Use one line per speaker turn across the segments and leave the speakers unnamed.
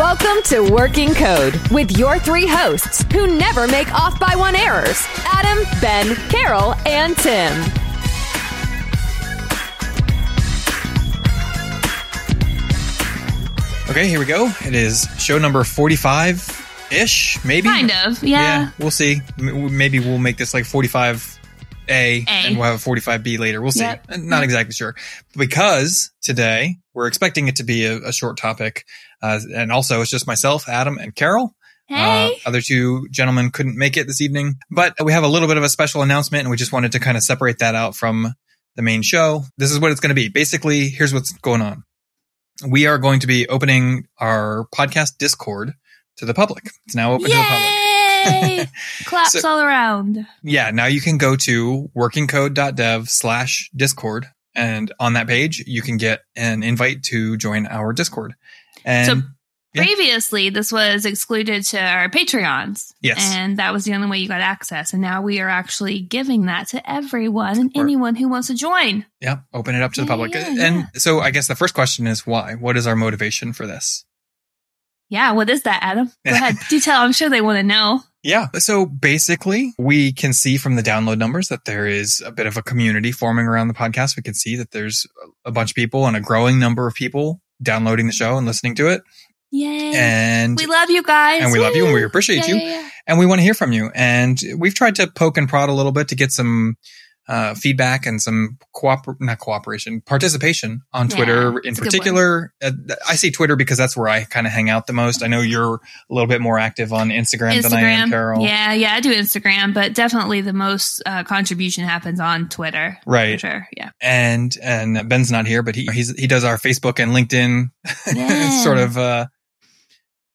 Welcome to Working Code with your three hosts who never make off by one errors Adam, Ben, Carol, and Tim.
Okay, here we go. It is show number 45 ish, maybe?
Kind of, yeah.
Yeah, we'll see. Maybe we'll make this like 45A and we'll have a 45B later. We'll see.
Yep.
Not exactly sure. Because today we're expecting it to be a, a short topic. Uh, and also it's just myself, Adam, and Carol.
Hey.
Uh, other two gentlemen couldn't make it this evening, but we have a little bit of a special announcement and we just wanted to kind of separate that out from the main show. This is what it's going to be. Basically, here's what's going on. We are going to be opening our podcast Discord to the public. It's now open to the public.
Yay! Claps
So-
all around.
Yeah, now you can go to workingcode.dev slash Discord. And on that page, you can get an invite to join our Discord. And
So
Yeah.
previously, this was excluded to our Patreons.
Yes.
And that was the only way you got access. And now we are actually giving that to everyone and anyone who wants to join.
yeah, open it up to the public.
yeah,
and
yeah.
so I guess the first question is why? What is our motivation for this?
Yeah, what is that, Adam? Go ahead. Do tell. I'm sure they want to know.
Yeah. So basically, we can see from the download numbers that there is a bit of a community forming around the podcast. We can see that there's a bunch of people and a growing number of people downloading the show and listening to it.
Yay.
And
we love you guys.
and we love you and we appreciate
Yeah,
you.
yeah, yeah.
and we want to hear from you. And we've tried to poke and prod a little bit to get some uh, feedback and some cooper not cooperation participation on
Yeah,
Twitter in
it's a good
particular. Uh, I see Twitter because that's where I kind of hang out the most. I know you're a little bit more active on Instagram, than I am, Carol.
Yeah, yeah, I do Instagram, but definitely the most uh, contribution happens on Twitter.
Right.
sure. Yeah.
And and Ben's not here, but he he's, he does our Facebook and LinkedIn
Yeah.
sort of uh,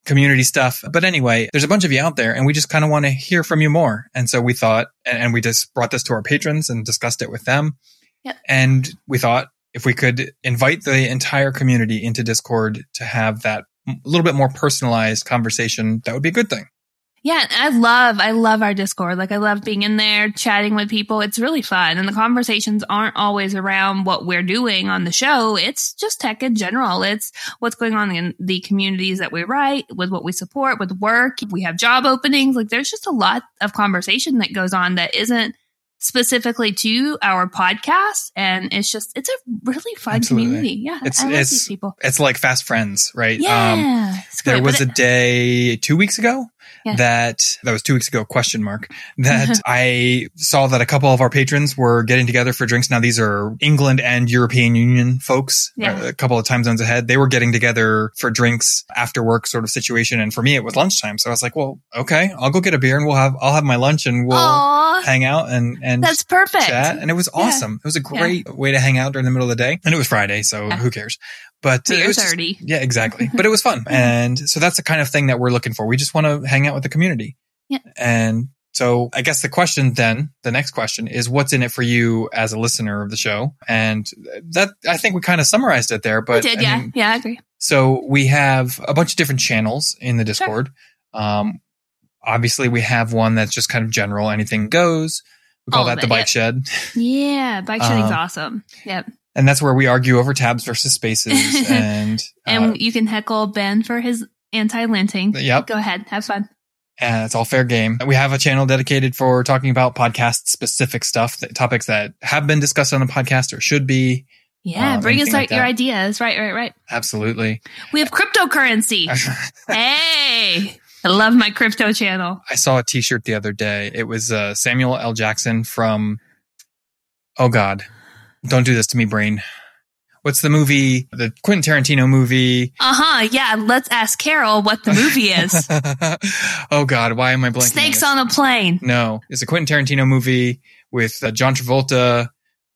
community stuff. But anyway, there's a bunch of you out there, and we just kind of want to hear from you more. And so we thought, and, and we just brought this to our patrons and discussed it with them.
Yep.
And we thought if we could invite the entire community into Discord to have that a little bit more personalized conversation, that would be a good thing.
Yeah, I love, I love our Discord. Like, I love being in there, chatting with people. It's really fun. And the conversations aren't always around what we're doing on the show. It's just tech in general. It's what's going on in the communities that we write, with what we support, with work. We have job openings. Like, there's just a lot of conversation that goes on that isn't specifically to our podcast. And it's just, it's a really fun
Absolutely.
community. Yeah.
It's-
I love
it's-
these people.
It's like fast friends, right? Um,
Yeah. it's
there was
But
a day two weeks ago
Yeah.
that that was two weeks ago question mark that i saw that a couple of our patrons were getting together for drinks now these are england and european union folks uh,
Yeah.
a couple of time zones ahead they were getting together for drinks after work sort of situation and for me it was lunchtime so i was like well okay i'll go get a beer and we'll have i'll have my lunch and we'll
Aw,
hang out and and
that's perfect.
chat and it was
Yeah.
awesome it was a great way to hang out during the middle of the day and it was friday so
Yeah.
who cares but it was just- yeah, exactly. But it was fun. And so that's the kind of thing that we're looking for. We just want to hang out with the community.
Yeah.
And so I guess the question then, the next question is what's in it for you as a listener of the show? And that, I think we kind of summarized it there, but
I did,
I
yeah.
mean,
yeah, I agree.
so we have a bunch of different channels in the Discord. Um, obviously we have one that's just kind of general, anything goes. We call
All
that the
it,
bike
yep.
shed.
Yeah, bike shedding's
Um,
awesome. Yep.
And that's where we argue over tabs versus spaces and,
And
uh,
you can heckle Ben for his anti-linting.
Yep.
Go ahead, have fun.
and it's all fair game. We have a channel dedicated for talking about podcast specific stuff, that, topics that have been discussed on the podcast or should be.
Yeah,
Um,
bring us out
like
your
that.
ideas. Right, right, right.
Absolutely.
We have cryptocurrency. hey, I love my crypto channel.
I saw a t-shirt the other day. It was uh, Samuel L. Jackson from, oh God, don't do this to me, brain. What's the movie? The Quentin Tarantino movie.
Uh huh. Yeah. Let's ask Carol what the movie is.
oh God, why am I blanking?
Snakes
on,
on a plane.
No, it's a Quentin Tarantino movie with uh, John Travolta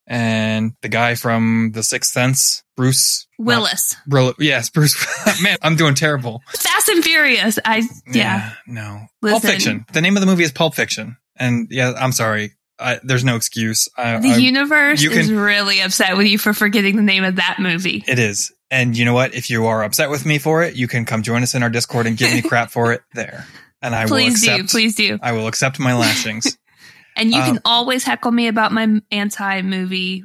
and the guy from The Sixth Sense, Bruce
Willis.
Bro, yes, Bruce. Man, I'm doing terrible.
Fast and Furious. I yeah.
no. Pulp Fiction. The name of the movie is Pulp Fiction, and yeah, I'm sorry. I, there's no excuse. I,
The
I-
universe
you
is really upset with you for forgetting the name of that movie.
it is, and you know what? If you are upset with me for it, you can come join us in our Discord and give me crap for it there, and I will
Please do.
accept.
Please do.
I will accept my lashings.
And you
Um,
can always heckle me about my anti movie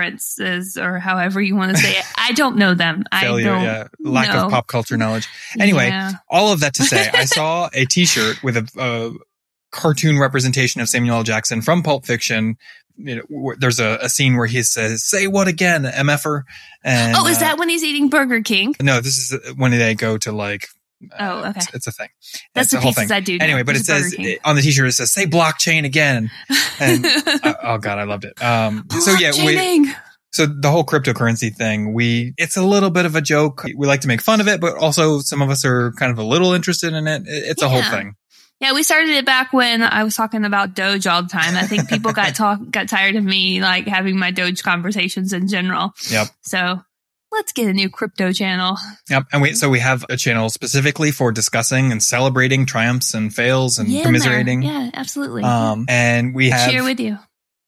references or however you want to say it. I don't know them.
Failure,
I don't.
yeah, lack
know.
of pop culture knowledge. Anyway,
Yeah.
all of that to say, I saw a T-shirt with a, a cartoon representation of Samuel L. Jackson from Pulp Fiction. You know, there's a, a scene where he says, "Say what again, mf'er?" And
oh, is
uh,
that when he's eating Burger King?
no? This is when they go to like. uh,
Oh, okay.
It's, it's a thing.
That's
It's
the
a whole
pieces
thing.
I do.
Anyway, but it says on the T-shirt it says "Say blockchain again." And uh, oh god, I loved it. Um, so yeah, we, so the whole cryptocurrency thing, we it's a little bit of a joke. We like to make fun of it, but also some of us are kind of a little interested in it. It- It's a whole thing.
Yeah, we started it back when I was talking about Doge all the time. I think people got talk got tired of me like having my Doge conversations in general.
Yep.
So let's get a new crypto channel.
Yep. And we so we have a channel specifically for discussing and celebrating triumphs and fails and
Yeah,
commiserating.
Yeah, absolutely.
Um, and we have
Cheer with you.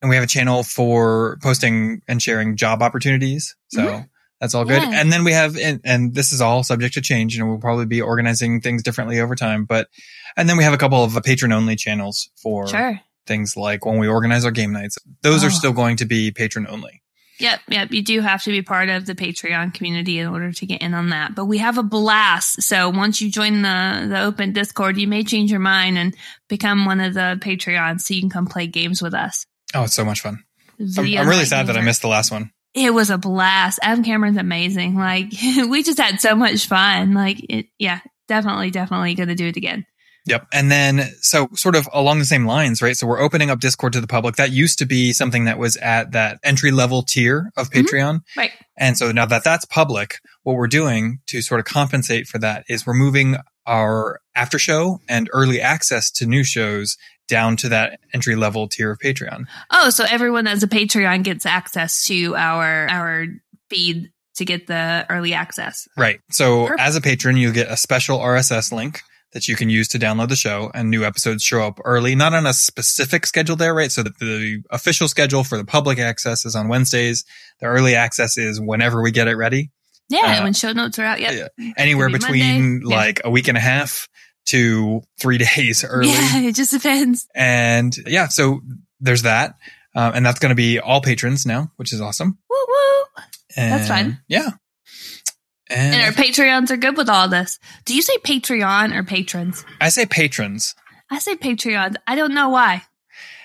and we have a channel for posting and sharing job opportunities. So
Mhm.
That's all good.
Yeah.
And then we have, and, and this is all subject to change and we'll probably be organizing things differently over time. But, and then we have a couple of patron only channels for
Sure.
things like when we organize our game nights. Those
Oh.
are still going to be patron only.
Yep, yep. You do have to be part of the Patreon community in order to get in on that. But we have a blast. So once you join the the open Discord, you may change your mind and become one of the Patreons so you can come play games with us.
Oh, it's so much fun. I'm, I'm really sad that I missed the last one.
It was a blast. Adam Cameron's amazing. Like we just had so much fun. Like it, yeah, definitely, definitely going to do it again.
Yep. And then, so sort of along the same lines, right? So we're opening up Discord to the public. That used to be something that was at that entry level tier of
Mhm.
Patreon.
Right.
And so now that that's public, what we're doing to sort of compensate for that is we're moving our after show and early access to new shows down to that entry level tier of Patreon.
Oh, so everyone as a Patreon gets access to our our feed to get the early access.
Right. So
Perfect.
as a patron, you get a special RSS link that you can use to download the show and new episodes show up early, not on a specific schedule there, right? So that the official schedule for the public access is on Wednesdays. The early access is whenever we get it ready,
Yeah,
Uh,
when show notes are out. Yep.
anywhere
be
between
Monday. Yeah.
like a week and a half to three days early.
Yeah, it just depends.
And yeah, so there's that. Um, and that's going to be all patrons now, which is awesome.
Woo woo.
And
That's fine.
Yeah. And,
And our Patreons are good with all this. Do you say Patreon or patrons?
I say patrons.
I say Patreons. I don't know why.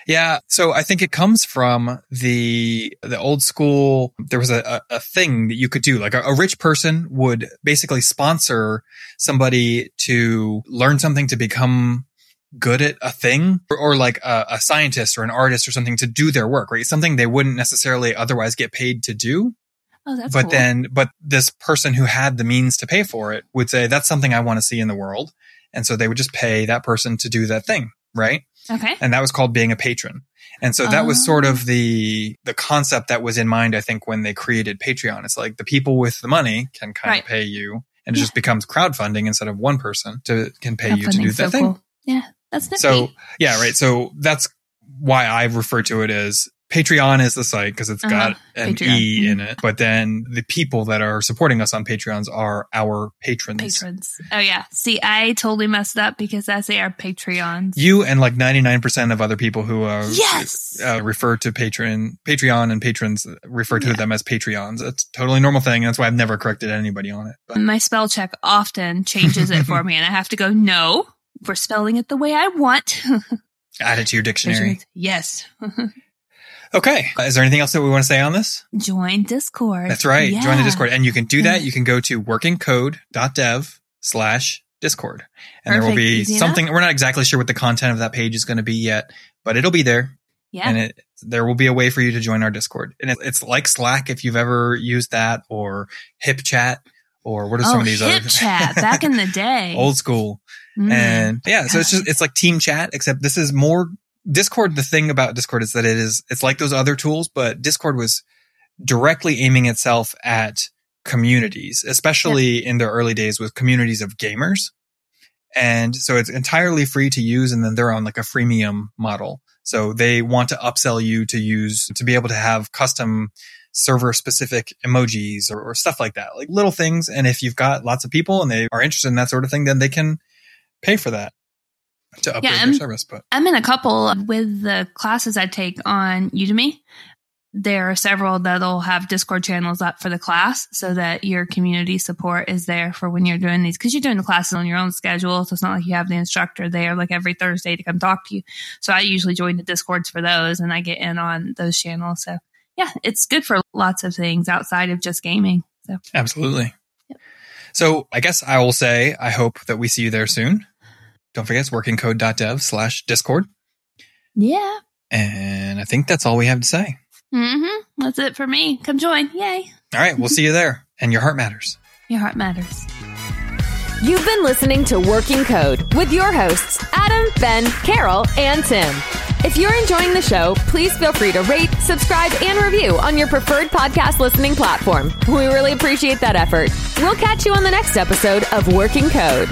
Yeah, so I think it comes from the the old school. There was a, a, thing that you could do, like a, a rich person would basically sponsor somebody to learn something to become good at a thing, or, or like a, a scientist or an artist or something to do their work, right? Something they wouldn't necessarily otherwise get paid to do.
Oh, that's
but
cool.
then, but this person who had the means to pay for it would say, "That's something I want to see in the world," and so they would just pay that person to do that thing, right?
Okay.
and that was called being a patron. And so that was sort
Oh.
of the the concept that was in mind, I think, when they created Patreon. It's like the people with the money can kind
Right.
of pay you, and it
Yeah.
just becomes crowdfunding instead of one person to can pay you to do that
so
thing.
cool. Yeah, that's nifty.
So yeah, right. So that's why I refer to it as Patreon is the site because it's got
Uh-huh.
an
Patreon.
E in it. But then the people that are supporting us on Patreons are our patrons.
patrons. Oh yeah. See, I totally messed up because I say our Patreons.
You and like 99% of other people who are
yes.
uh, refer to patron, Patreon and patrons refer to
Yeah.
them as Patreons. It's a totally normal thing. That's why I've never corrected anybody on it. But
My spell check often changes it for me, and I have to go. No, we're spelling it the way I want.
add it to your dictionary.
yes.
Okay. Uh, Is there anything else that we want to say on this?
Join Discord.
That's right. Join the Discord. And you can do that. You can go to workingcode.dev slash Discord. And there will be
Easy
something, we're not exactly sure what the content of that page is going to be yet, but it'll be there.
Yeah.
And it, there will be a way for you to join our Discord. And it, it's like Slack if you've ever used that or HipChat or what are some
oh,
of these other
chat back in the day.
old school.
Mm.
And yeah, so it's just, it's like team chat, except this is more Discord. The thing about Discord is that it is, it's like those other tools, but Discord was directly aiming itself at communities, especially in their early days with communities of gamers. And so it's entirely free to use. And then they're on like a freemium model. So they want to upsell you to use, to be able to have custom server specific emojis or, or stuff like that, like little things. And if you've got lots of people and they are interested in that sort of thing, then they can pay for that. To upgrade
Yeah, I'm-
service. But
I'm in a couple with the classes I take on Udemy. There are several that'll have Discord channels up for the class so that your community support is there for when you're doing these because you're doing the classes on your own schedule. So it's not like you have the instructor there like every Thursday to come talk to you. So I usually join the Discords for those and I get in on those channels. So yeah, it's good for lots of things outside of just gaming. So
absolutely. So I guess I will say I hope that we see you there soon. Don't forget it's workingcode.dev slash discord.
yeah.
And I think that's all we have to say.
Mm-hmm. That's it for me. Come join. Yay.
All right, we'll see you there. And your heart matters.
Your heart matters.
You've been listening to Working Code with your hosts, Adam, Ben, Carol, and Tim. If you're enjoying the show, please feel free to rate, subscribe, and review on your preferred podcast listening platform. We really appreciate that effort. We'll catch you on the next episode of Working Code.